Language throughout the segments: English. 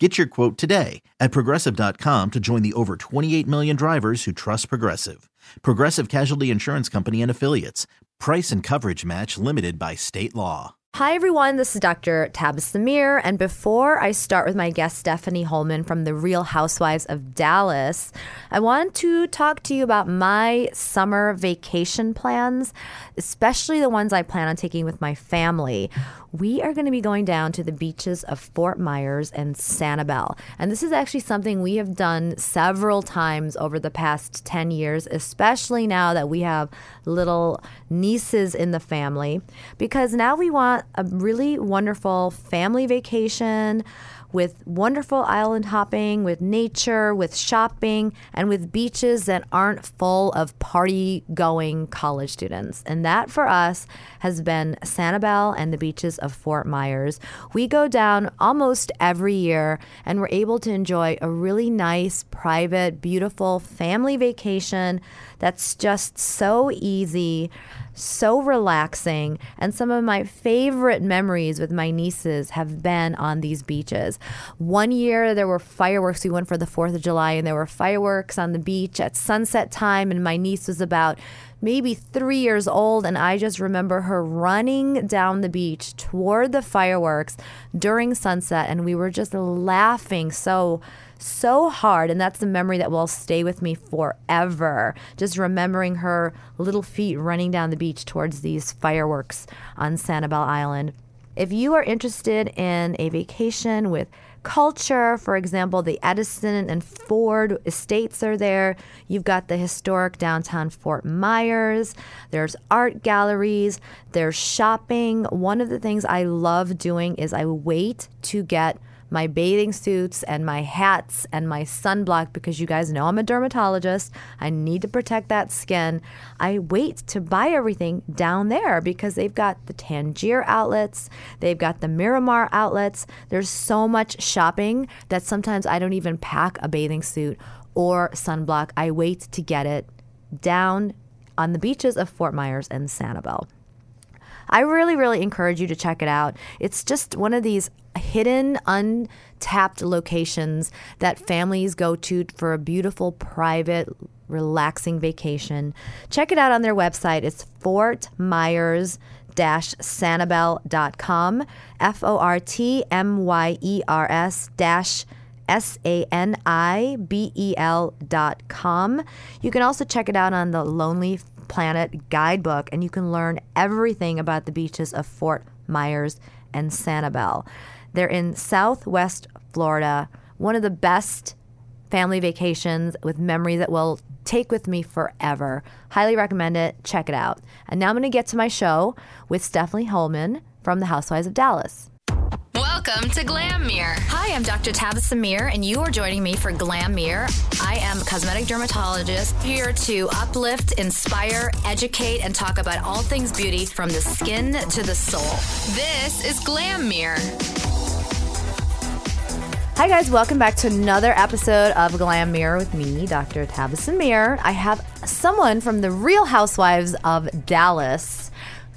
Get your quote today at progressive.com to join the over 28 million drivers who trust Progressive. Progressive Casualty Insurance Company and Affiliates. Price and coverage match limited by state law. Hi, everyone. This is Dr. Tabasum Mir. And before I start with my guest, Stephanie Hollman from The Real Housewives of Dallas, I want to talk to you about my summer vacation plans, especially the ones I plan on taking with my family. We are going to be going down to the beaches of Fort Myers and Sanibel. And this is actually something we have done several times over the past 10 years, especially now that we have little nieces in the family, because now we want a really wonderful family vacation with wonderful island hopping, with nature, with shopping, and with beaches that aren't full of party going college students. And that for us has been Sanibel and the beaches of Fort Myers. We go down almost every year and we're able to enjoy a really nice, private, beautiful family vacation that's just so easy so relaxing. And some of my favorite memories with my nieces have been on these beaches. One year there were fireworks. We went for the 4th of July and there were fireworks on the beach at sunset time. And my niece was about maybe three years old. And I just remember her running down the beach toward the fireworks during sunset. And we were just laughing so so hard. And that's the memory that will stay with me forever. Just remembering her little feet running down the beach towards these fireworks on Sanibel Island. If you are interested in a vacation with culture, for example, the Edison and Ford estates are there. You've got the historic downtown Fort Myers. There's art galleries. There's shopping. One of the things I love doing is I wait to get my bathing suits and my hats and my sunblock because you guys know I'm a dermatologist. I need to protect that skin. I wait to buy everything down there because they've got the Tanger outlets, they've got the Miromar outlets. There's so much shopping that sometimes I don't even pack a bathing suit or sunblock. I wait to get it down on the beaches of Fort Myers and Sanibel. I really, really encourage you to check it out. It's just one of these hidden, untapped locations that families go to for a beautiful, private, relaxing vacation. Check it out on their website. It's Fort Myers sanibel.com f-o-r-t-m-y-e-r-s dash s-a-n-i-b-e-l dot com you can also check it out on the lonely planet guidebook and you can learn everything about the beaches of fort myers and sanibel they're in Southwest Florida, one of the best family vacations with memories that will take with me forever. Highly recommend it. Check it out. And now I'm going to get to my show with Stephanie Hollman from the Housewives of Dallas. Welcome to Glam Mirror. Hi, I'm Dr. Tabasum Mir, and you are joining me for Glam Mirror. I am a cosmetic dermatologist here to uplift, inspire, educate, and talk about all things beauty from the skin to the soul. This is Glam Mirror. Hi, guys. Welcome back to another episode of Glam Mirror with me, Dr. Tabasum Mir. I have someone from the Real Housewives of Dallas,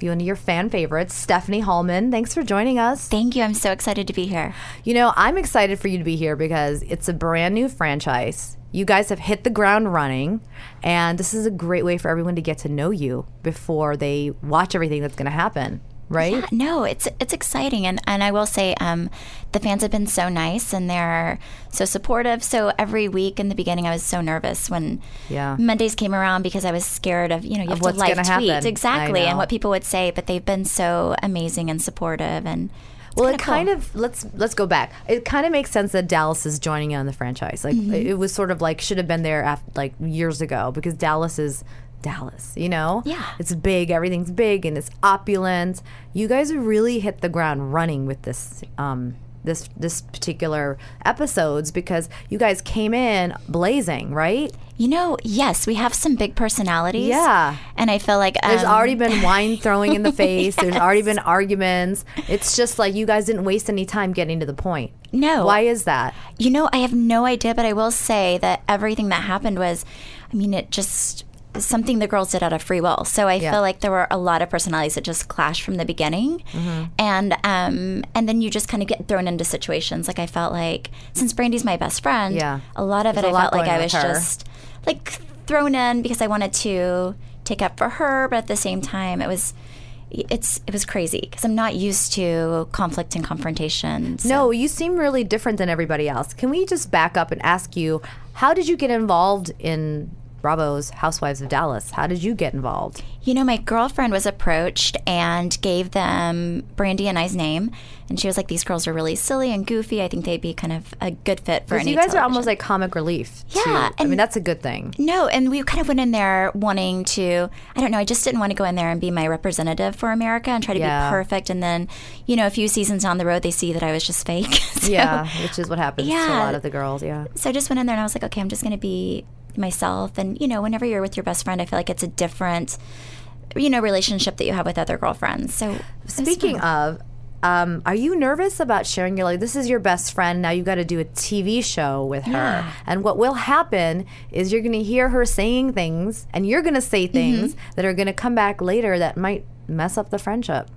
one of your fan favorites, Stephanie Hollman. Thanks for joining us. Thank you. I'm so excited to be here. You know, I'm excited for you to be here because it's a brand new franchise. You guys have hit the ground running, and this is a great way for everyone to get to know you before they watch everything that's going to happen right? Yeah, no, it's it's exciting, and and I will say, um, the fans have been so nice and they're so supportive. So every week in the beginning, I was so nervous when yeah. Mondays came around because I was scared of you know you have to like tweets happen. exactly and what people would say, but they've been so amazing and supportive and. Well, it kind cool. of let's let's go back. It kind of makes sense that Dallas is joining in on the franchise. Like mm-hmm. it was sort of like should have been there after, like years ago because Dallas is Dallas, you know? Yeah. It's big, everything's big and it's opulent. You guys really hit the ground running with this um, this this particular episodes because you guys came in blazing, right? You know, yes, we have some big personalities. Yeah. And I feel like There's um, already been wine throwing in the face. There's already been arguments. It's just like you guys didn't waste any time getting to the point. No. Why is that? You know, I have no idea, but I will say that everything that happened was, I mean, it just something the girls did out of free will. So I Yeah. feel like there were a lot of personalities that just clashed from the beginning, Mm-hmm. and um, and then you just kind of get thrown into situations. Like I felt like since Brandi's my best friend, Yeah. a lot of There's it I felt like I was her. just like thrown in because I wanted to take up for her, but at the same time, it was. It's it was crazy because I'm not used to conflict and confrontation. so- No, you seem really different than everybody else. Can we just back up and ask you, how did you get involved in Bravo's Housewives of Dallas? How did you get involved? You know, my girlfriend was approached and gave them Brandi and I's name, and she was like, "These girls are really silly and goofy. I think they'd be kind of a good fit for So any." you guys are almost like comic relief. to- Yeah, I mean that's a good thing. No, and we kind of went in there wanting to. I don't know. I just didn't want to go in there and be my representative for America and try to Yeah. be perfect. And then, you know, a few seasons down the road, they see that I was just fake. So- yeah, which is what happens to a lot of the girls. Yeah. so I just went in there and I was like, okay, I'm just going to be myself. And, you know, whenever you're with your best friend, I feel like it's a different, you know, relationship that you have with other girlfriends. So Speaking of, um, are you nervous about sharing your like this is your best friend now you've got to do a TV show with her Yeah. and what will happen is you're going to hear her saying things and you're going to say Mm-hmm. things that are going to come back later that might mess up the friendship.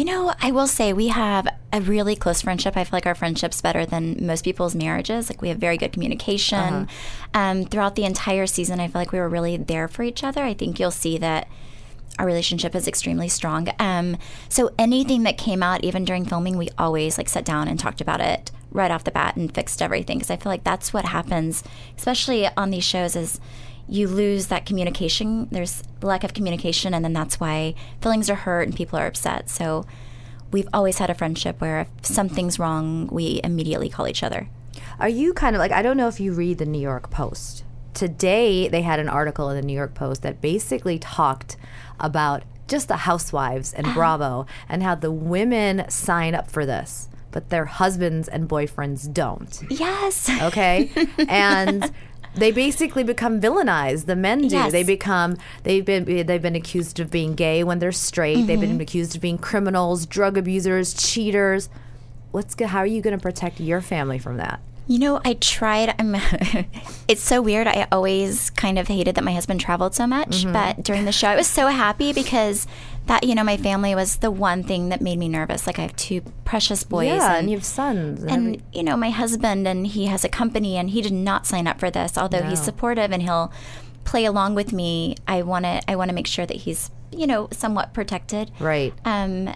You know, I will say we have a really close friendship. I feel like our friendship's better than most people's marriages. Like we have very good communication. Uh-huh. Um, throughout the entire season, I feel like we were really there for each other. I think you'll see that our relationship is extremely strong. Um, so anything that came out, even during filming, we always like sat down and talked about it right off the bat and fixed everything. Because I feel like that's what happens, especially on these shows, is you lose that communication. There's lack of communication, and then that's why feelings are hurt and people are upset. So we've always had a friendship where if something's wrong, we immediately call each other. Are you kind of like I don't know if you read the New York Post. Today they had an article in the New York Post that basically talked about just the housewives and uh-huh. Bravo and how the women sign up for this, but their husbands and boyfriends don't. Yes. Okay? and they basically become villainized. The men do. Yes. They become they've been they've been accused of being gay when they're straight. They've been accused of being criminals, drug abusers, cheaters. What's how are you going to protect your family from that? You know, I tried. I'm. it's so weird. I always kind of hated that my husband traveled so much, Mm-hmm. but during the show, I was so happy because that you know my family was the one thing that made me nervous. Like I have two precious boys, yeah, and, and you have sons. And, every- and you know my husband, and he has a company, and he did not sign up for this. Although he's supportive and he'll play along with me, I want to. I want to make sure that he's you know somewhat protected. right. Um,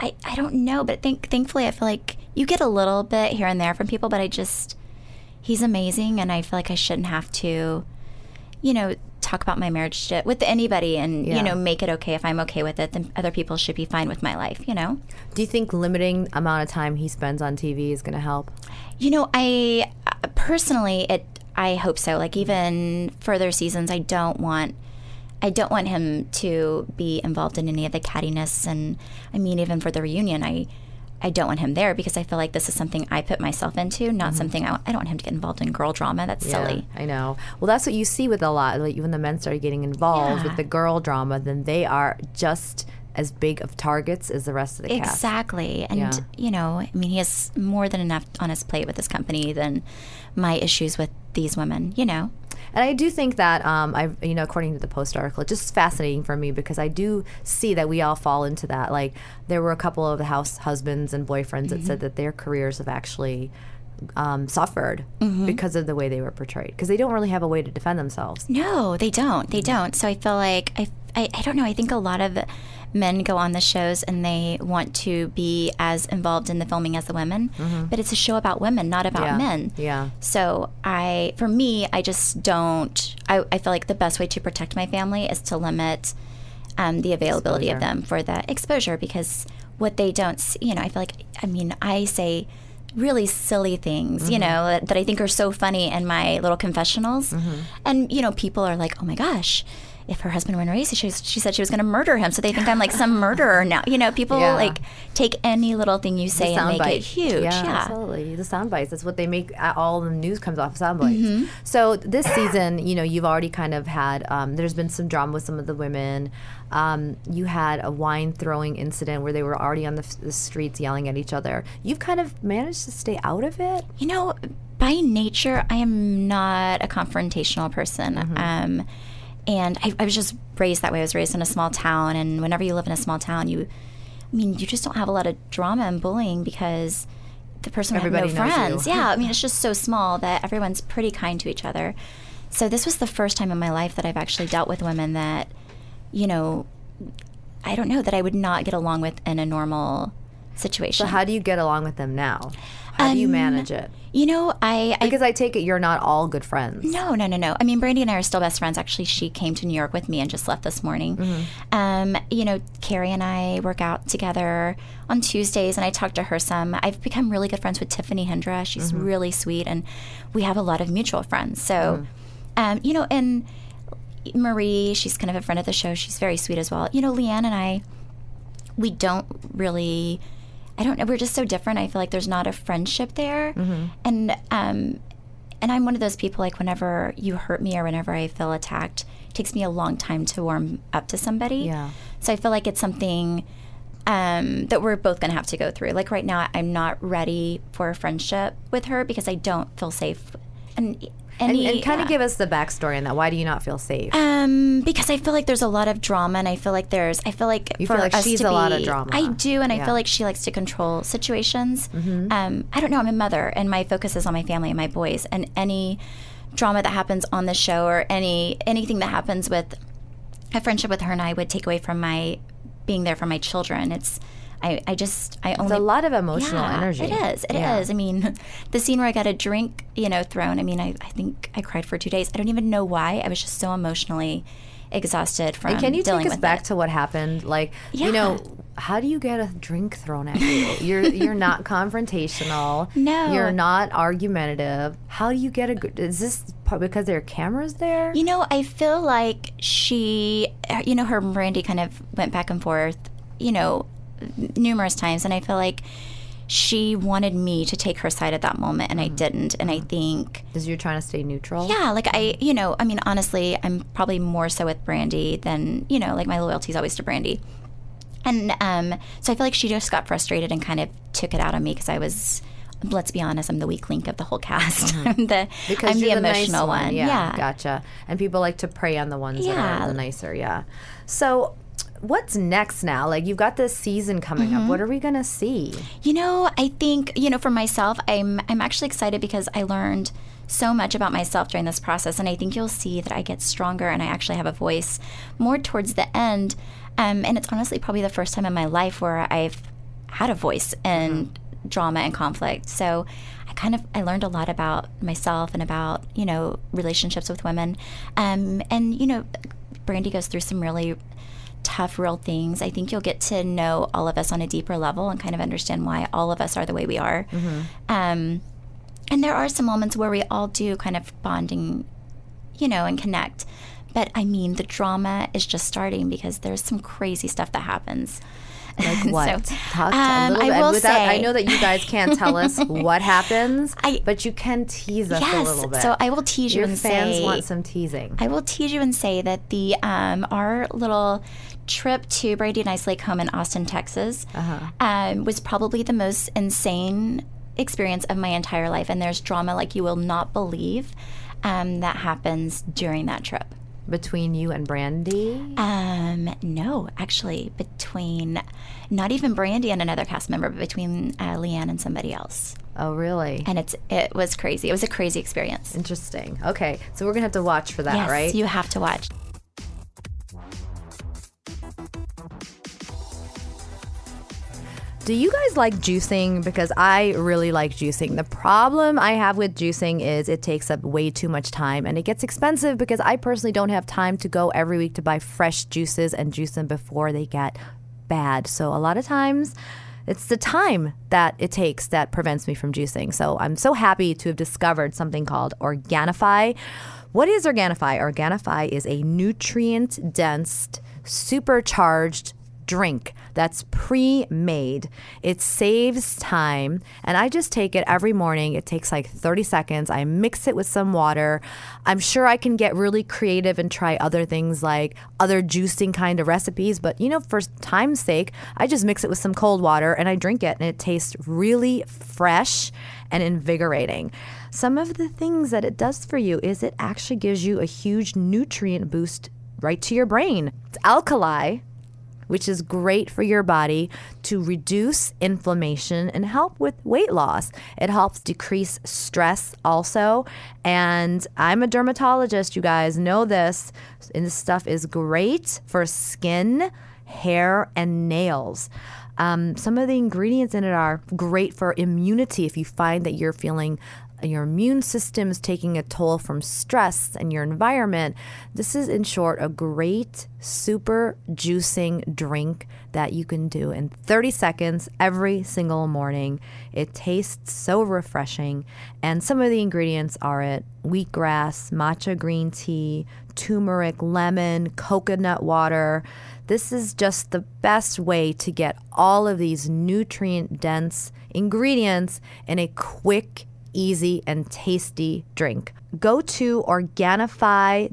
I, I don't know, but think thankfully I feel like you get a little bit here and there from people, but I just he's amazing, and I feel like I shouldn't have to, you know, talk about my marriage to, with anybody, and Yeah. you know, make it okay if I'm okay with it. Then other people should be fine with my life, you know. Do you think limiting amount of time he spends on TV is going to help? You know, I uh, personally, it. I hope so. Like even further seasons, I don't want. I don't want him to be involved in any of the cattiness, and I mean, even for the reunion, I. I don't want him there because I feel like this is something I put myself into, not mm-hmm. something I, I don't want him to get involved in girl drama. That's silly. I know. Well, that's what you see with a lot. Like when the men start getting involved Yeah. with the girl drama, then they are just as big of targets as the rest of the cast. Exactly. And, Yeah. you know, I mean, he has more than enough on his plate with this company than my issues with these women, you know? And I do think that, um, I, you know, according to the Post article, it's just fascinating for me because I do see that we all fall into that. Like there were a couple of the house husbands and boyfriends that said that their careers have actually um, suffered because of the way they were portrayed because they don't really have a way to defend themselves. No, they don't. They don't. So I feel like I, I, I don't know. I think a lot of men go on the shows and they want to be as involved in the filming as the women, but it's a show about women, not about Yeah. men. Yeah. So I, for me, I just don't. I, I feel like the best way to protect my family is to limit um, the availability of them for the exposure because what they don't, see, you know, I feel like. I mean, I say really silly things, Mm-hmm. you know, that, that I think are so funny in my little confessionals, Mm-hmm. and you know, people are like, "Oh my gosh." If her husband went race, she, she said she was going to murder him. So they think I'm like some murderer now. You know, people Yeah. like take any little thing you say and make soundbite. it huge. Yeah, Yeah. absolutely. The sound bites. That's what they make. All the news comes off of sound bites. Mm-hmm. So this season, you know, you've already kind of had. Um, there's been some drama with some of the women. Um, you had a wine throwing incident where they were already on the, f- the streets yelling at each other. You've kind of managed to stay out of it. You know, by nature, I am not a confrontational person. Mm-hmm. Um, and I, I was just raised that way. I was raised in a small town, and whenever you live in a small town, you, I mean, you just don't have a lot of drama and bullying because the person Everybody had no knows you. friends. Yeah, I mean, it's just so small that everyone's pretty kind to each other. So this was the first time in my life that I've actually dealt with women that, you know, I don't know that I would not get along with in a normal situation. So how do you get along with them now? How do you Um, manage it? You know, I, I Because I take it you're not all good friends. No, no, no, no. I mean, Brandi and I are still best friends. Actually, she came to New York with me and just left this morning. Mm-hmm. Um, you know, Cary and I work out together on Tuesdays, and I talk to her some. I've become really good friends with Tiffany Hendra. She's Mm-hmm. really sweet, and we have a lot of mutual friends. So, um, you know, and Marie, she's kind of a friend of the show. She's very sweet as well. You know, LeeAnne and I, we don't really I don't know. We're just so different. I feel like there's not a friendship there, and um, and I'm one of those people like whenever you hurt me or whenever I feel attacked, it takes me a long time to warm up to somebody. Yeah. So I feel like it's something um, that we're both going to have to go through. Like right now, I'm not ready for a friendship with her because I don't feel safe. And, any, and kind of yeah. give us the backstory on that. Why do you not feel safe? Um, because I feel like there's a lot of drama, and I feel like there's, I feel like You for feel like us she's to a lot of drama. I do, and I Yeah. Mm-hmm. feel like she likes to control situations. Um, I don't know. I'm a mother, and my focus is on my family and my boys, and any drama that happens on the show or any anything that happens with a friendship with her and I would take away from my being there for my children. It's I, I just I only a lot of emotional yeah, energy. It is. It is. Yeah. I mean, the scene where I got a drink, you know, thrown. I mean, I, I think I cried for two days. I don't even know why. I was just so emotionally exhausted from. And can you take us back it. to what happened? Like, you know, how do you get a drink thrown at you? You're you're not confrontational. No. you're not argumentative. How do you get a? good Is this because there are cameras there? You know, I feel like she, you know, her Brandi kind of went back and forth, you know, numerous times, and I feel like she wanted me to take her side at that moment, and I mm-hmm. didn't. And I mm-hmm. think Because you're trying to stay neutral. Yeah, like I, you know, I mean, honestly, I'm probably more so with Brandi than, you know, like my loyalty is always to Brandi. And um, so I feel like she just got frustrated and kind of took it out on me because I was, let's be honest, I'm the weak link of the whole cast. Mm-hmm. I'm the, Because I'm the emotional nice one. Yeah, Yeah. gotcha. And people like to prey on the ones that are the nicer. Yeah. So, what's next now? Like, you've got this season coming Mm-hmm. up. What are we gonna see? You know, I think you know for myself, I'm I'm actually excited because I learned so much about myself during this process, and I think you'll see that I get stronger and I actually have a voice more towards the end. Um, and it's honestly probably the first time in my life where I've had a voice in drama and conflict. So I kind of I learned a lot about myself and about you know relationships with women, um, and you know, Brandi goes through some really tough, real things. I think you'll get to know all of us on a deeper level and kind of understand why all of us are the way we are. Um, and there are some moments where we all do kind of bonding, you know, and connect. But I mean, the drama is just starting because there's some crazy stuff that happens. Like what? So, Talk to um, a little I bit. will Without, I know that you guys can't tell us what happens, I- but you can tease us a yes. little bit. So I will tease you Your and fans say want some teasing. I will tease you and say that the um, our little trip to Brady and Ice Lake home in Austin, Texas, um, was probably the most insane experience of my entire life. And there's drama like you will not believe um, that happens during that trip. Between you and Brandi, Um, no, actually, between not even Brandi and another cast member, but between uh, LeeAnne and somebody else. oh really? And it's it was crazy. It was a crazy experience. Interesting. Okay, so we're gonna have to watch for that, yes, right? you have to watch. Do you guys like juicing? Because I really like juicing. The problem I have with juicing is it takes up way too much time and it gets expensive because I personally don't have time to go every week to buy fresh juices and juice them before they get bad. So a lot of times it's the time that it takes that prevents me from juicing. So I'm so happy to have discovered something called Organifi. What is Organifi? Organifi is a nutrient dense, supercharged drink that's pre made. It saves time. And I just take it every morning. It takes like 30 seconds. I mix it with some water. I'm sure I can get really creative and try other things like other juicing kind of recipes. But, you know, for time's sake, I just mix it with some cold water and I drink it. And it tastes really fresh and invigorating. Some of the things that it does for you is it actually gives you a huge nutrient boost right to your brain. It's alkali, which is great for your body to reduce inflammation and help with weight loss. It helps decrease stress also. And I'm a dermatologist, you guys know this. And this stuff is great for skin, hair, and nails. Um, some of the ingredients in it are great for immunity if you find that you're feeling your immune system is taking a toll from stress and your environment. This is, in short, a great super juicing drink that you can do in 30 seconds every single morning. It tastes so refreshing, and some of the ingredients are it wheatgrass, matcha green tea, turmeric, lemon, coconut water. This is just the best way to get all of these nutrient dense ingredients in a quick easy, and tasty drink. Go to Organifi.com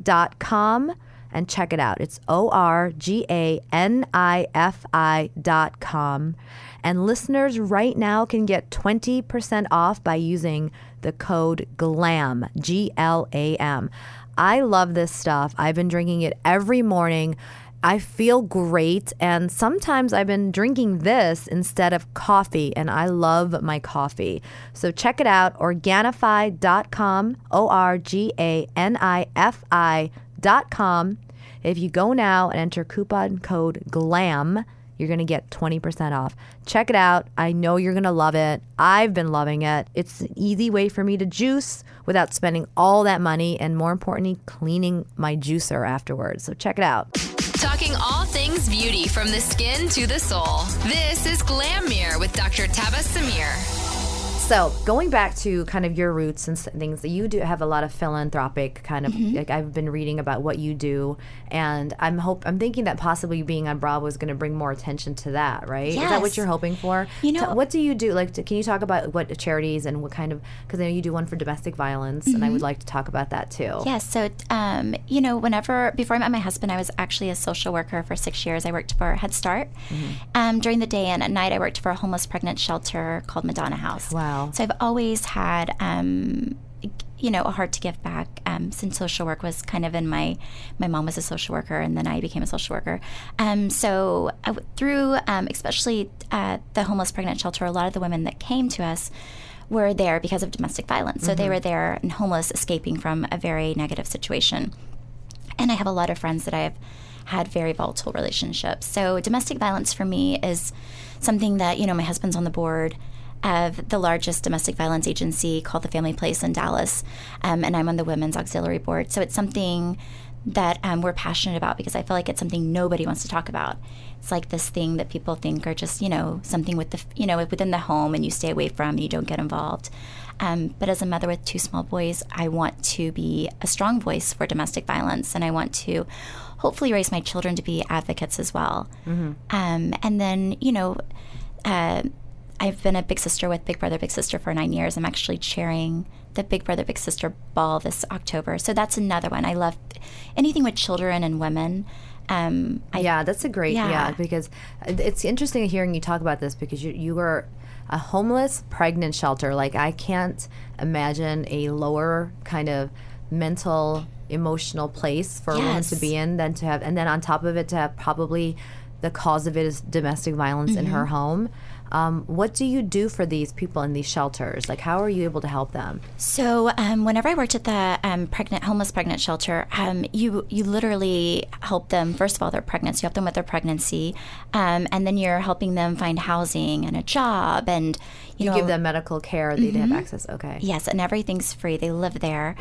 and check it out. It's O R G A N I F I dot com. And listeners right now can get 20% off by using the code GLAM, G L A M. I love this stuff. I've been drinking it every morning. I feel great. And sometimes I've been drinking this instead of coffee, and I love my coffee. So check it out Organifi.com, O R G A N I F I.com. If you go now and enter coupon code GLAM, you're going to get 20% off. Check it out. I know you're going to love it. I've been loving it. It's an easy way for me to juice without spending all that money and, more importantly, cleaning my juicer afterwards. So check it out. Talking all things beauty from the skin to the soul. This is Glam Mirror with Dr. Tabasum Mir. So going back to kind of your roots and things that you do have a lot of philanthropic kind of mm-hmm. like I've been reading about what you do and I'm hope I'm thinking that possibly being on Bravo is going to bring more attention to that, right? Yes. Is that what you're hoping for? You know, what do you do? Like, to, can you talk about what charities and what kind of? Because I know you do one for domestic violence, mm-hmm. and I would mm-hmm. like to talk about that too. Yes. So, um, you know, whenever before I met my husband, I was actually a social worker for six years. I worked for Head Start mm-hmm. um, during the day, and at night I worked for a homeless pregnant shelter called Madonna House. Wow. So I've always had, um, you know, a heart to give back. Um, since social work was kind of in my, my mom was a social worker, and then I became a social worker. Um, so I, through, um, especially at the homeless pregnant shelter, a lot of the women that came to us were there because of domestic violence. So mm-hmm. they were there and homeless, escaping from a very negative situation. And I have a lot of friends that I have had very volatile relationships. So domestic violence for me is something that you know my husband's on the board of the largest domestic violence agency called the Family Place in Dallas, um, and I'm on the Women's Auxiliary Board. So it's something that um, we're passionate about because I feel like it's something nobody wants to talk about. It's like this thing that people think are just, you know, something with the, you know, within the home and you stay away from and you don't get involved. Um, but as a mother with two small boys, I want to be a strong voice for domestic violence and I want to hopefully raise my children to be advocates as well. Mm-hmm. Um, and then, you know, uh, I've been a big sister with Big Brother Big Sister for nine years. I'm actually chairing the Big Brother Big Sister ball this October. So that's another one. I love anything with children and women. Um, I, yeah, that's a great yeah. yeah. because it's interesting hearing you talk about this because you you were a homeless pregnant shelter. Like I can't imagine a lower kind of mental emotional place for yes. a woman to be in than to have and then on top of it to have probably the cause of it is domestic violence mm-hmm. in her mm-hmm. home um, what do you do for these people in these shelters? Like, how are you able to help them? So, um, whenever I worked at the um, pregnant homeless pregnant shelter, um, you you literally help them. First of all, they're pregnant, so you help them with their pregnancy, um, and then you're helping them find housing and a job, and you, you know, give them medical care. They mm-hmm. have access. Okay. Yes, and everything's free. They live there,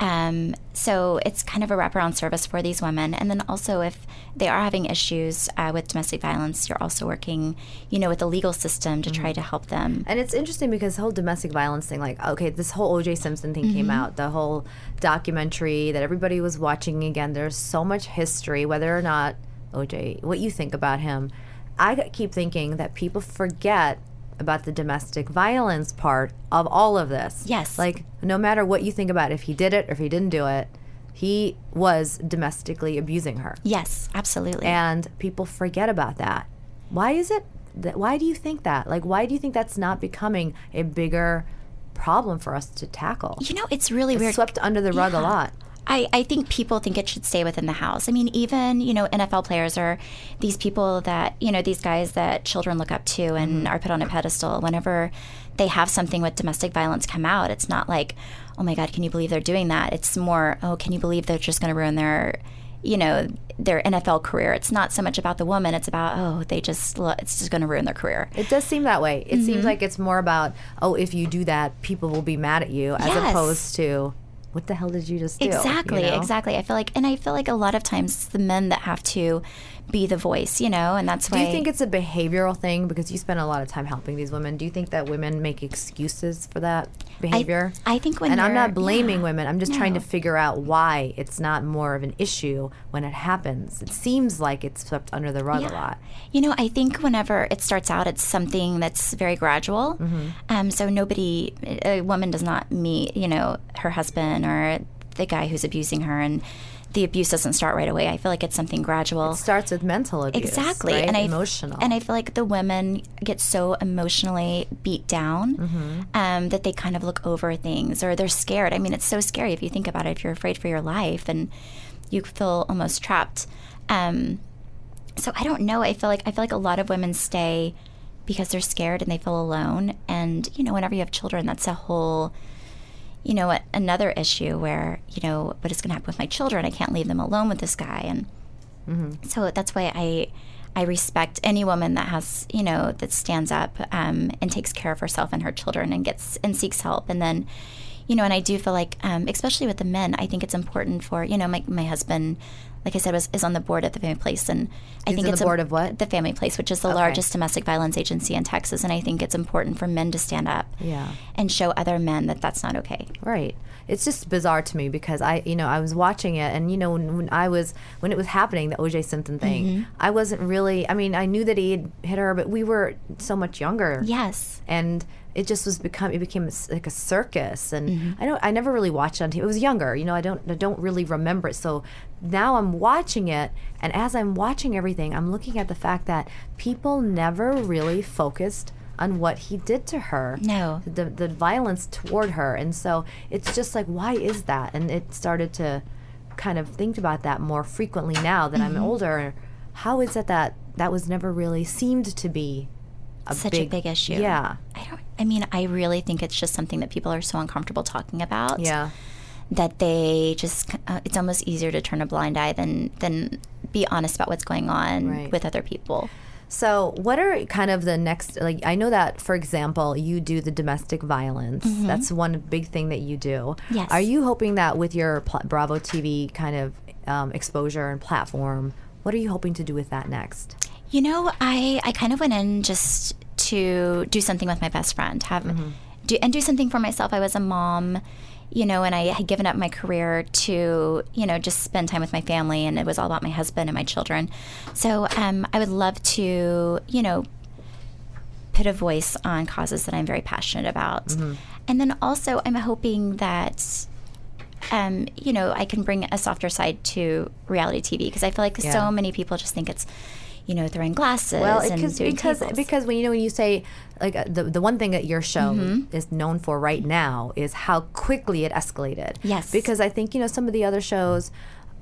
um, so it's kind of a wraparound service for these women. And then also, if they are having issues uh, with with domestic violence, you're also working, you know, with the legal system to Mm-hmm. try to help them. And it's interesting because the whole domestic violence thing, like, okay, this whole OJ Simpson thing came out, the whole documentary that everybody was watching again. There's so much history, whether or not OJ, what you think about him. I keep thinking that people forget about the domestic violence part of all of this. Yes. Like, no matter what you think about if he did it or if he didn't do it, he was domestically abusing her. Yes, absolutely. And people forget about that. Why is it that why do you think that? Like why do you think that's not becoming a bigger problem for us to tackle? you know, it's really It's weird. swept under the rug a lot. I, I think people think it should stay within the house. I mean, even, you know, NFL players are these people that, you know, these guys that children look up to and mm-hmm. are put on a pedestal. Whenever they have something with domestic violence come out, it's not like, oh my God, can you believe they're doing that? It's more, oh, can you believe they're just going to ruin their, you know, their NFL career? It's not so much about the woman. It's about, oh, they just, it's just going to ruin their career. It does seem that way. It Mm-hmm. seems like it's more about, oh, if you do that, people will be mad at you as Yes. opposed to what the hell did you just do? you Exactly, know? exactly. I feel like, and I feel like a lot of times it's the men that have to be the voice, you know, and that's Do why. Do you think it's a behavioral thing because you spend a lot of time helping these women? Do you think that women make excuses for that behavior? I think when and I'm not blaming yeah, women. I'm just trying to figure out why it's not more of an issue when it happens. It seems like it's swept under the rug a lot. You know, I think whenever it starts out, it's something that's very gradual. Mm-hmm. Um, so nobody, a woman does not meet, you know, her husband or the guy who's abusing her, and the abuse doesn't start right away. I feel like it's something gradual. It starts with mental abuse, Exactly, right? and I emotional. and I feel like the women get so emotionally beat down Mm-hmm. um, that they kind of look over things or they're scared. I mean, it's so scary if you think about it. If you're afraid for your life and you feel almost trapped. Um, so I don't know. I feel like I feel like a lot of women stay because they're scared and they feel alone. And you know, whenever you have children, that's a whole you know, a- another issue where, you know, what is going to happen with my children? I can't leave them alone with this guy. And so that's why I, I respect any woman that has, you know, that stands up um, and takes care of herself and her children and gets and seeks help. And then, you know, and I do feel like, um, especially with the men, I think it's important for, you know, my, my husband, like I said, was is on the board at the Family Place, and I He's think on it's the board of what? The Family Place, which is the Okay. largest domestic violence agency in Texas, and I think it's important for men to stand up, Yeah. and show other men that that's not okay. Right. It's just bizarre to me because I, you know, I was watching it, and you know, when, when I was when it was happening, the O.J. Simpson thing, Mm-hmm. I wasn't really. I mean, I knew that he had hit her, but we were so much younger. Yes. And it just was become it became like a circus, and Mm-hmm. I don't. I never really watched it on TV. It was younger, you know. I don't. I don't really remember it. So now I'm watching it, and as I'm watching everything, I'm looking at the fact that people never really focused on what he did to her No. the, the violence toward her and so it's just like why is that and it started to kind of think about that more frequently now that Mm-hmm. i'm older how is it that that was never really seemed to be a Such big, a big issue. yeah I don't. I mean, I really think it's just something that people are so uncomfortable talking about. yeah That they just. Uh, it's almost easier to turn a blind eye than than be honest about what's going on Right. with other people. So, what are kind of the next? Like, I know that, for example, you do the domestic violence. That's one big thing that you do. Mm-hmm. Yes. Are you hoping that with your Bravo TV kind of um, exposure and platform, what are you hoping to do with that next? You know, I I kind of went in just to do something with my best friend, have do and do something for myself. I was a mom, you know, and I had given up my career to you know just spend time with my family, and it was all about my husband and my children. So um, I would love to, you know, put a voice on causes that I'm very passionate about, and then also I'm hoping that. Um, you know, I can bring a softer side to reality TV because I feel like Yeah. so many people just think it's, you know, throwing glasses Well, and because doing because tables. because when you know when you say like uh, the the one thing that your show Mm-hmm. is known for right now is how quickly it escalated. Yes. Because I think you know some of the other shows,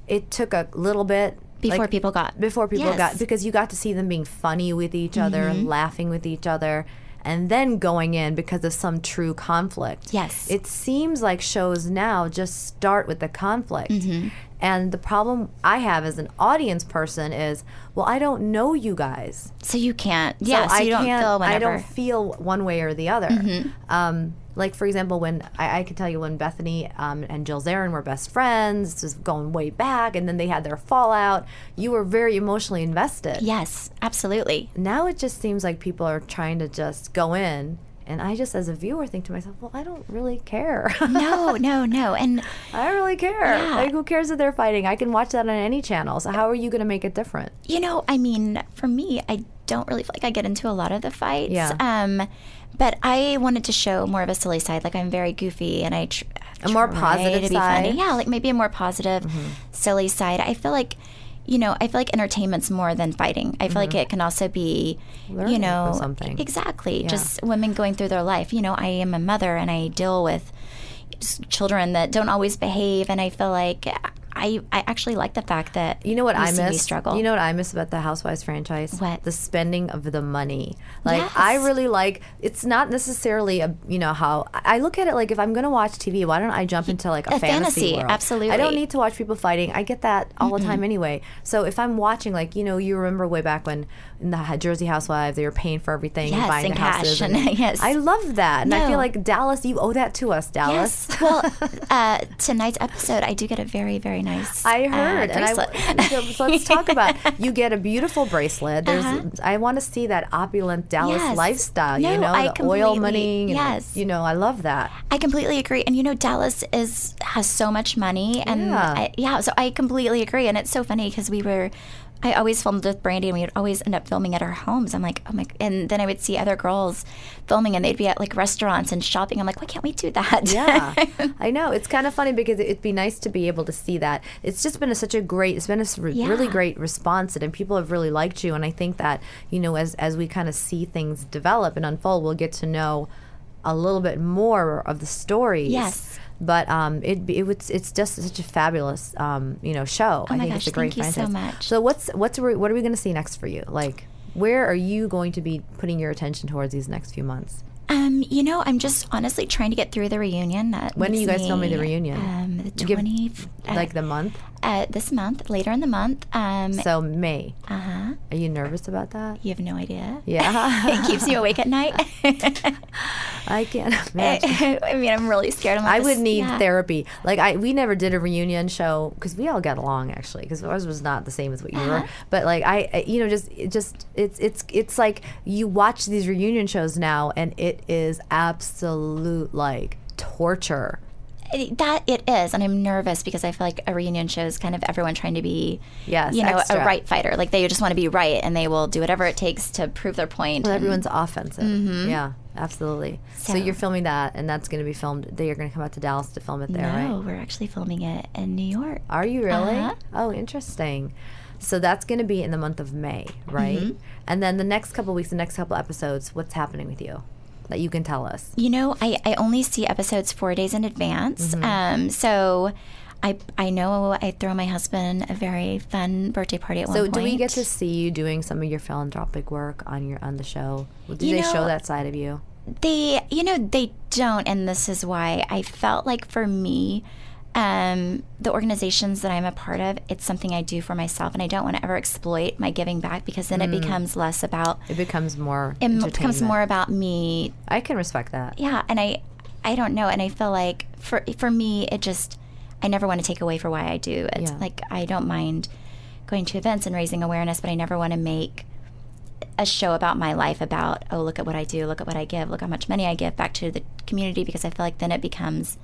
it took a little bit Before like, people got- before people Yes. Mm-hmm. got because you got to see them being funny with each other and laughing with each other. And then going in because of some true conflict. Yes. It seems like shows now just start with the conflict. Mm-hmm. And the problem I have as an audience person is, well, I don't know you guys. so you can't, So yeah, so I you don't feel I don't feel one way or the other. Mm-hmm. Um, like for example, when I, I can tell you when Bethenny um, and Jill Zarin were best friends, this is going way back, and then they had their fallout. You were very emotionally invested. Yes, absolutely. Now it just seems like people are trying to just go in. And I just, as a viewer, think to myself, well, I don't really care. No, no, no. And I don't really care. Yeah. Like, who cares if they're fighting? I can watch that on any channel. So, how are you going to make it different? you know, I mean, for me, I don't really feel like I get into a lot of the fights. Yeah. Um, but I wanted to show more of a silly side. Like I'm very goofy, and I tr- A more positive to be side? funny. Yeah, like maybe a more positive, silly side. I feel like. You know, I feel like entertainment's more than fighting. I feel like mm-hmm. it can also be, you know, something. exactly, just women going through their life. You know, I am a mother and I deal with children that don't always behave, and I feel like I, I actually like the fact that You know what I miss? struggle. You know what I miss about the Housewives franchise? What? The spending of the money. Like Yes. I really like. It's not necessarily a you know how I look at it. Like if I'm gonna watch TV, why don't I jump into like a, A fantasy, world? I don't need to watch people fighting. I get that all the time anyway. So if I'm watching, like you know, you remember way back when in the Jersey Housewives, they were paying for everything, Yes, buying in the cash, houses. and- yes. I love that, and I feel like Dallas, you owe that to us, Dallas. Yes. Well, uh, tonight's episode, I do get a very, very nice. I uh, heard, and. I, so, let's talk about. You get a beautiful bracelet. There's, Uh-huh. I want to see that opulent Dallas Yes. lifestyle. No, you know, I the oil money. and, yes. you know, I love that. I completely agree. And you know, Dallas is has so much money, and Yeah. I, yeah, so I completely agree. And it's so funny because we were. I always filmed with Brandi, and we would always end up filming at our homes. I'm like, oh my! And then I would see other girls filming, and they'd be at like restaurants and shopping. I'm like, why can't we do that? Yeah, I know. It's kind of funny because it'd be nice to be able to see that. It's just been a, such a great, It's been a re- Yeah. really great response, and people have really liked you. And I think that you know, as as we kind of see things develop and unfold, we'll get to know a little bit more of the stories. Yes. But um, it it was it's just such a fabulous um, you know show. I Oh my think gosh, it's a great thank you so much. So what's what's what are we going to see next for you? Like, where are you going to be putting your attention towards these next few months? Um, you know, I'm just honestly trying to get through the reunion. That When are you guys filming the me, reunion? Um, the twenty, uh, like the month? Uh, this month, later in the month. Um, So May. uh huh. Are you nervous about that? You have no idea. Yeah, it keeps you awake at night. I can't imagine. I mean, I'm really scared. I'm like I would need yeah. therapy. Like I, we never did a reunion show because we all got along actually. Because ours was not the same as what you Uh-huh. were. But like I, I- you know, just it just it's it's it's like you watch these reunion shows now, and it is absolute like torture. That it is, and I'm nervous because I feel like a reunion show is kind of everyone trying to be, Yes, you know, extra. a right fighter. Like they just want to be right, and they will do whatever it takes to prove their point. Well, and- everyone's offensive. Yeah, absolutely. So, So- you're filming that, and that's going to be filmed. They are going to come out to Dallas to film it there, no, right? we're actually filming it in New York. Are you really? Uh-huh. Oh, interesting. So that's going to be in the month of May, right? Mm-hmm. And then the next couple weeks, the next couple episodes, what's happening with you that you can tell us? You know, I, I only see episodes four days in advance. Mm-hmm. Um, so I I know I throw my husband a very fun birthday party at So one point. do we get to see you doing some of your philanthropic work on your on the show? Do You they show that side of you? They, you know, they don't, and this is why I felt like for me, um, the organizations that I'm a part of, it's something I do for myself, and I don't want to ever exploit my giving back because then it becomes less about. It becomes more. It becomes Mm. more about me I can respect that. yeah and i i don't know and i feel like for for me it just i never want to take away for why i do it's Yeah. like i don't mind going to events and raising awareness but i never want to make a show about my life about oh look at what i do look at what i give look how much money i give back to the community because i feel like then it becomes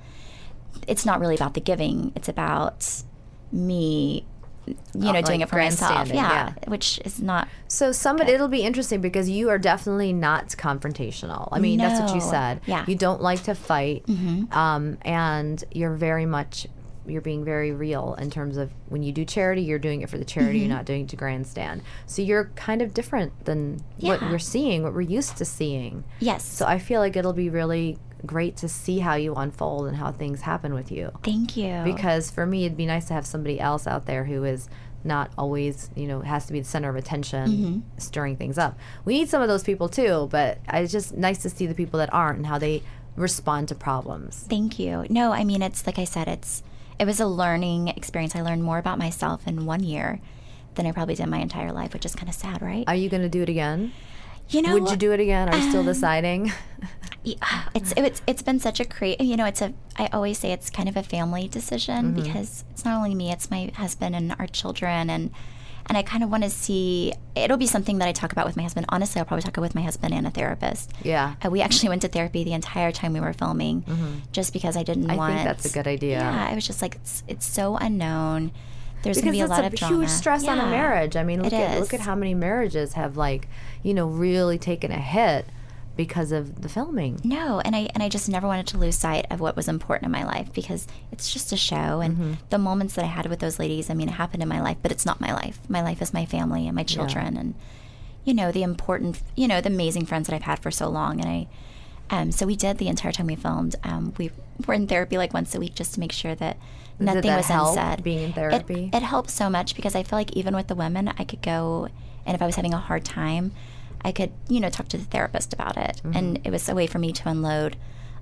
it's not really about the giving it's about me you know Oh, doing it for myself yeah, yeah. which is not So somebody, it'll be interesting because you are definitely not confrontational. I mean, that's what you said. Yeah. You don't like to fight, mm-hmm. um, and you're very much you're being very real in terms of when you do charity, you're doing it for the charity. You're not doing it to grandstand. So you're kind of different than what Yeah. we're seeing, what we're used to seeing. yes So I feel like it'll be really great to see how you unfold and how things happen with you thank you because for me it'd be nice to have somebody else out there who is not always you know has to be the center of attention Mm-hmm. stirring things up we need some of those people too but it's just nice to see the people that aren't and how they respond to problems Thank you. No, I mean it's like I said, it's it was a learning experience. I learned more about myself in one year than I probably did my entire life, which is kind of sad, right? are you going to do it again you know, would you do it again are you still um, deciding Yeah, it's it's it's been such a great you know it's a I always say it's kind of a family decision Mm-hmm. because it's not only me it's my husband and our children and and I kind of want to see it'll be something that I talk about with my husband honestly I'll probably talk about with my husband and a therapist Yeah. uh, we actually went to therapy the entire time we were filming just because I didn't Mm-hmm. I think that's a good idea. yeah I was just like it's, it's so unknown there's because gonna be a lot a of drama huge stress on a marriage. I mean, look it at is. look at how many marriages have like, you know, really taken a hit because of the filming. No, and I and I just never wanted to lose sight of what was important in my life because it's just a show and Mm-hmm. the moments that I had with those ladies, I mean, it happened in my life, but it's not my life. My life is my family and my children and you know, the important, you know, the amazing friends that I've had for so long and I um so we did the entire time we filmed. Um we were in therapy like once a week just to make sure that nothing was help, unsaid. being in It- therapy? It, helps so much because I feel like even with the women, I could go and if I was having a hard time, I could, you know, talk to the therapist about it. Mm-hmm. And it was a way for me to unload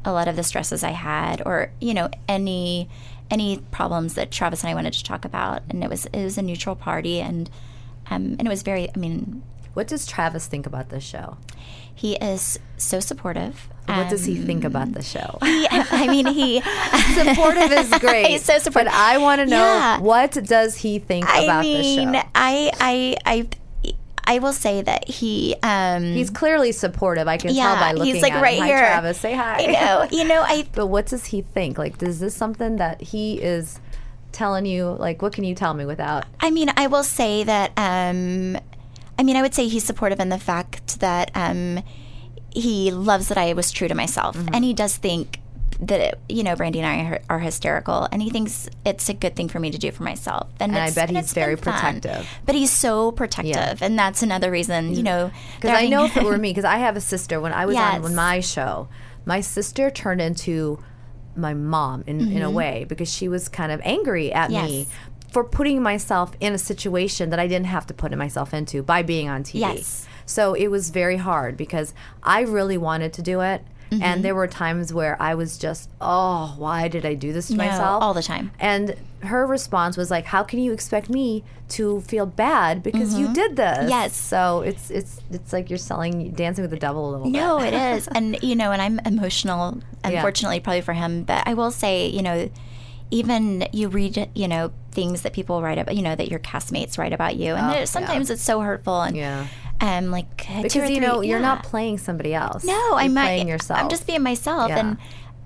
a lot of the stresses I had or, you know, any any problems that Travis and I wanted to talk about. And it was it was a neutral party and um, and it was very I mean, What does Travis think about this show? He is so supportive. What does he think Um, about the show? he- I mean, he supportive is great. He's so supportive. But I want to know Yeah. what does he think I about mean, the show? I mean I I I will say that he um He's clearly supportive. I can yeah, tell by looking he's like at right him. here. Hi, Travis. Say hi. I know. You know, I But what does he think? Like, is this something that he is telling you? Like, what can you tell me without? I mean, I will say that. Um, I mean, I would say he's supportive in the fact that um, he loves that I was true to myself, Mm-hmm. and he does think that it, you know Brandi and I are, are hysterical, and he thinks it's a good thing for me to do for myself. And, And I bet and he's very fun. protective. But he's so protective, and that's another reason. You know, Because I know if it were me, because I have a sister. When I was Yes. on my show, my sister turned into my mom in, in a way because she was kind of angry at me Mm-hmm. Yes. For putting myself in a situation that I didn't have to put myself into by being on TV. Yes. So it was very hard because I really wanted to do it. Mm-hmm. And there were times where I was just, oh, why did I do this to No, myself? all the time. And her response was like, "How can you expect me to feel bad because you did this?" Mm-hmm. Yes. So it's it's it's like you're selling dancing with the devil a little No, bit. No, it is. And, you know, and I'm emotional, unfortunately, probably for him. But I will say, you know, even you read, you know, things that people write about, you know, that your castmates write about you. And there's- sometimes it's so hurtful. And, Yeah. um, like, uh, two you three- know you're not playing somebody else. No, you're I'm playing yourself. I'm just being myself. Yeah. And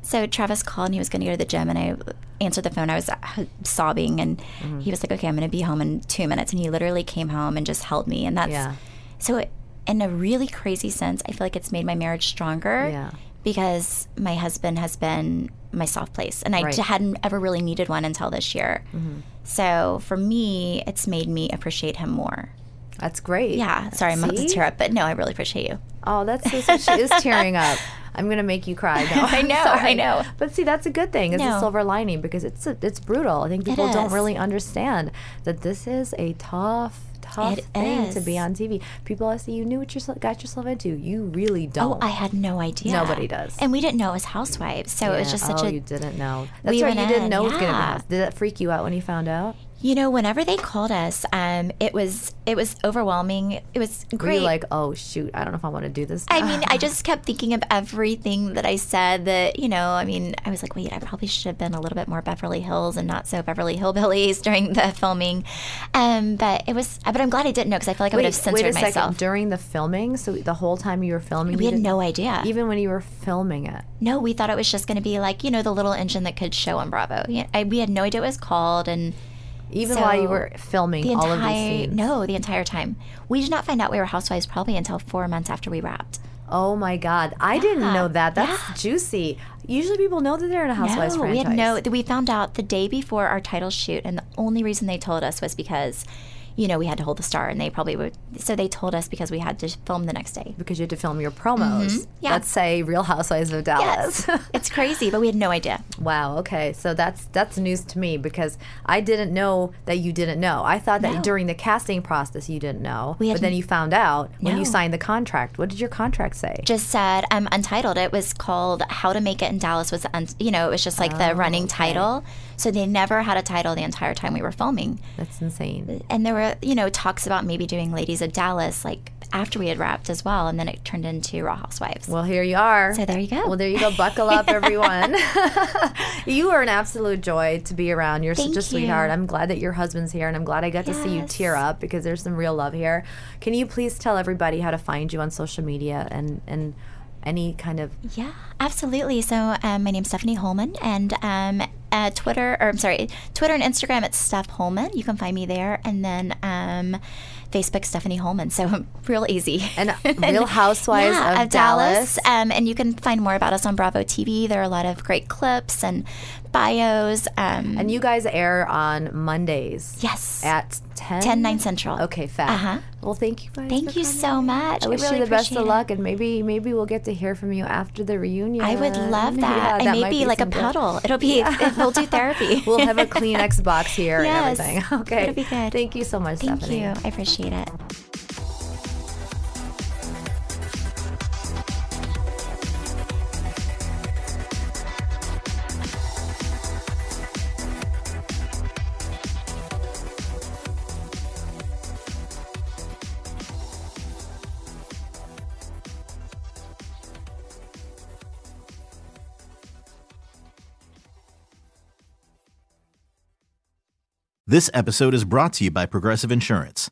so Travis called and he was going to go to the gym, and I answered the phone. I was uh, sobbing, and Mm-hmm. he was like, "Okay, I'm going to be home in two minutes." And he literally came home and just held me, and that's Yeah. so. It, in a really crazy sense, I feel like it's made my marriage stronger. Yeah. Because my husband has been my soft place, and I Right. Mm-hmm. hadn't ever really needed one until this year. So for me, it's made me appreciate him more. That's great. Yeah. Sorry, I'm about to tear up, but no, I really appreciate you. Oh, that's so, she is tearing up. I'm gonna make you cry. No, I know, sorry. I know. But see, that's a good thing. It's a silver lining because it's a, it's brutal. I think people don't really understand that this is a tough, tough It thing to be on TV. People ask you, you knew what you got yourself into. You really oh, don't. Oh, I had no idea. Nobody does. And we didn't know it was housewives. So it was just such oh, a you didn't know. That's We right. You didn't in, know it was gonna be. yeah. house. Did that freak you out when you found out? You know, whenever they called us, um, it was it was overwhelming. It was Were great. you like, oh shoot, I don't know if I want to do this? I mean, I just kept thinking of everything that I said that, you know, I mean, I was like, wait, I probably should have been a little bit more Beverly Hills and not so Beverly Hillbillies during the filming. Um, but it was, but I'm glad I didn't know because I feel like I would have censored wait a second. myself. During the filming, so the whole time you were filming, We had no idea. Even when you were filming it, No, we thought it was just going to be like, you know, the little engine that could show on Bravo. Yeah, I, we had no idea what it was called. And even while you were filming the all of these scenes. no the entire time we did not find out we were housewives probably until four months after we wrapped Oh my God, I didn't know that. That's yeah. juicy. Usually, people know that they're in a Housewives no, franchise. we had no we found out the day before our title shoot and the only reason they told us was because you know we had to hold the star and they probably would so they told us because we had to film the next day because you had to film your promos. Mm-hmm. Yeah. Let's say Real Housewives of Dallas. yes it's crazy but we had no idea Wow. Okay. So that's that's news to me because I didn't know that you didn't know. I thought that No. during the casting process you didn't know, We but then you found out when you signed the contract. What did your contract say? just said um, untitled it was called how to make it in dallas was un- you know it was just like Oh, the running title so they never had a title the entire time we were filming That's insane. and there were you know talks about maybe doing ladies of dallas like after we had wrapped as well, and then it turned into Raw Housewives. Well, here you are. So there you go. Well, there you go. Buckle up, everyone. you are an absolute joy to be around. You're Thank such a sweetheart. you. I'm glad that your husband's here, and I'm glad I got to see you tear up because there's some real love here. Can you please tell everybody how to find you on social media and and any kind of Yeah, absolutely. So um, my name's Stephanie Hollman, and um, uh, Twitter, or I'm sorry, Twitter and Instagram, it's Steph Hollman. You can find me there, and then um, Facebook, Stephanie Hollman. So real easy. And Real Housewives yeah, of Dallas. Um, and you can find more about us on Bravo TV. There are a lot of great clips and bios. Um, and you guys air on Mondays. yes, At 10? 10, 9 Central. Okay, fab. Uh-huh. Well, thank you guys. Thank you so much. I I wish really you the best of luck, and maybe maybe we'll get to hear from you after the reunion. I would love that. Yeah, and that maybe be like a puddle. It'll be, it, we'll do therapy. We'll have a Kleenex box here Yes, and everything. Okay. it'll be good. Thank you so much, Thank Stephanie. you. I appreciate it. This episode is brought to you by Progressive Insurance.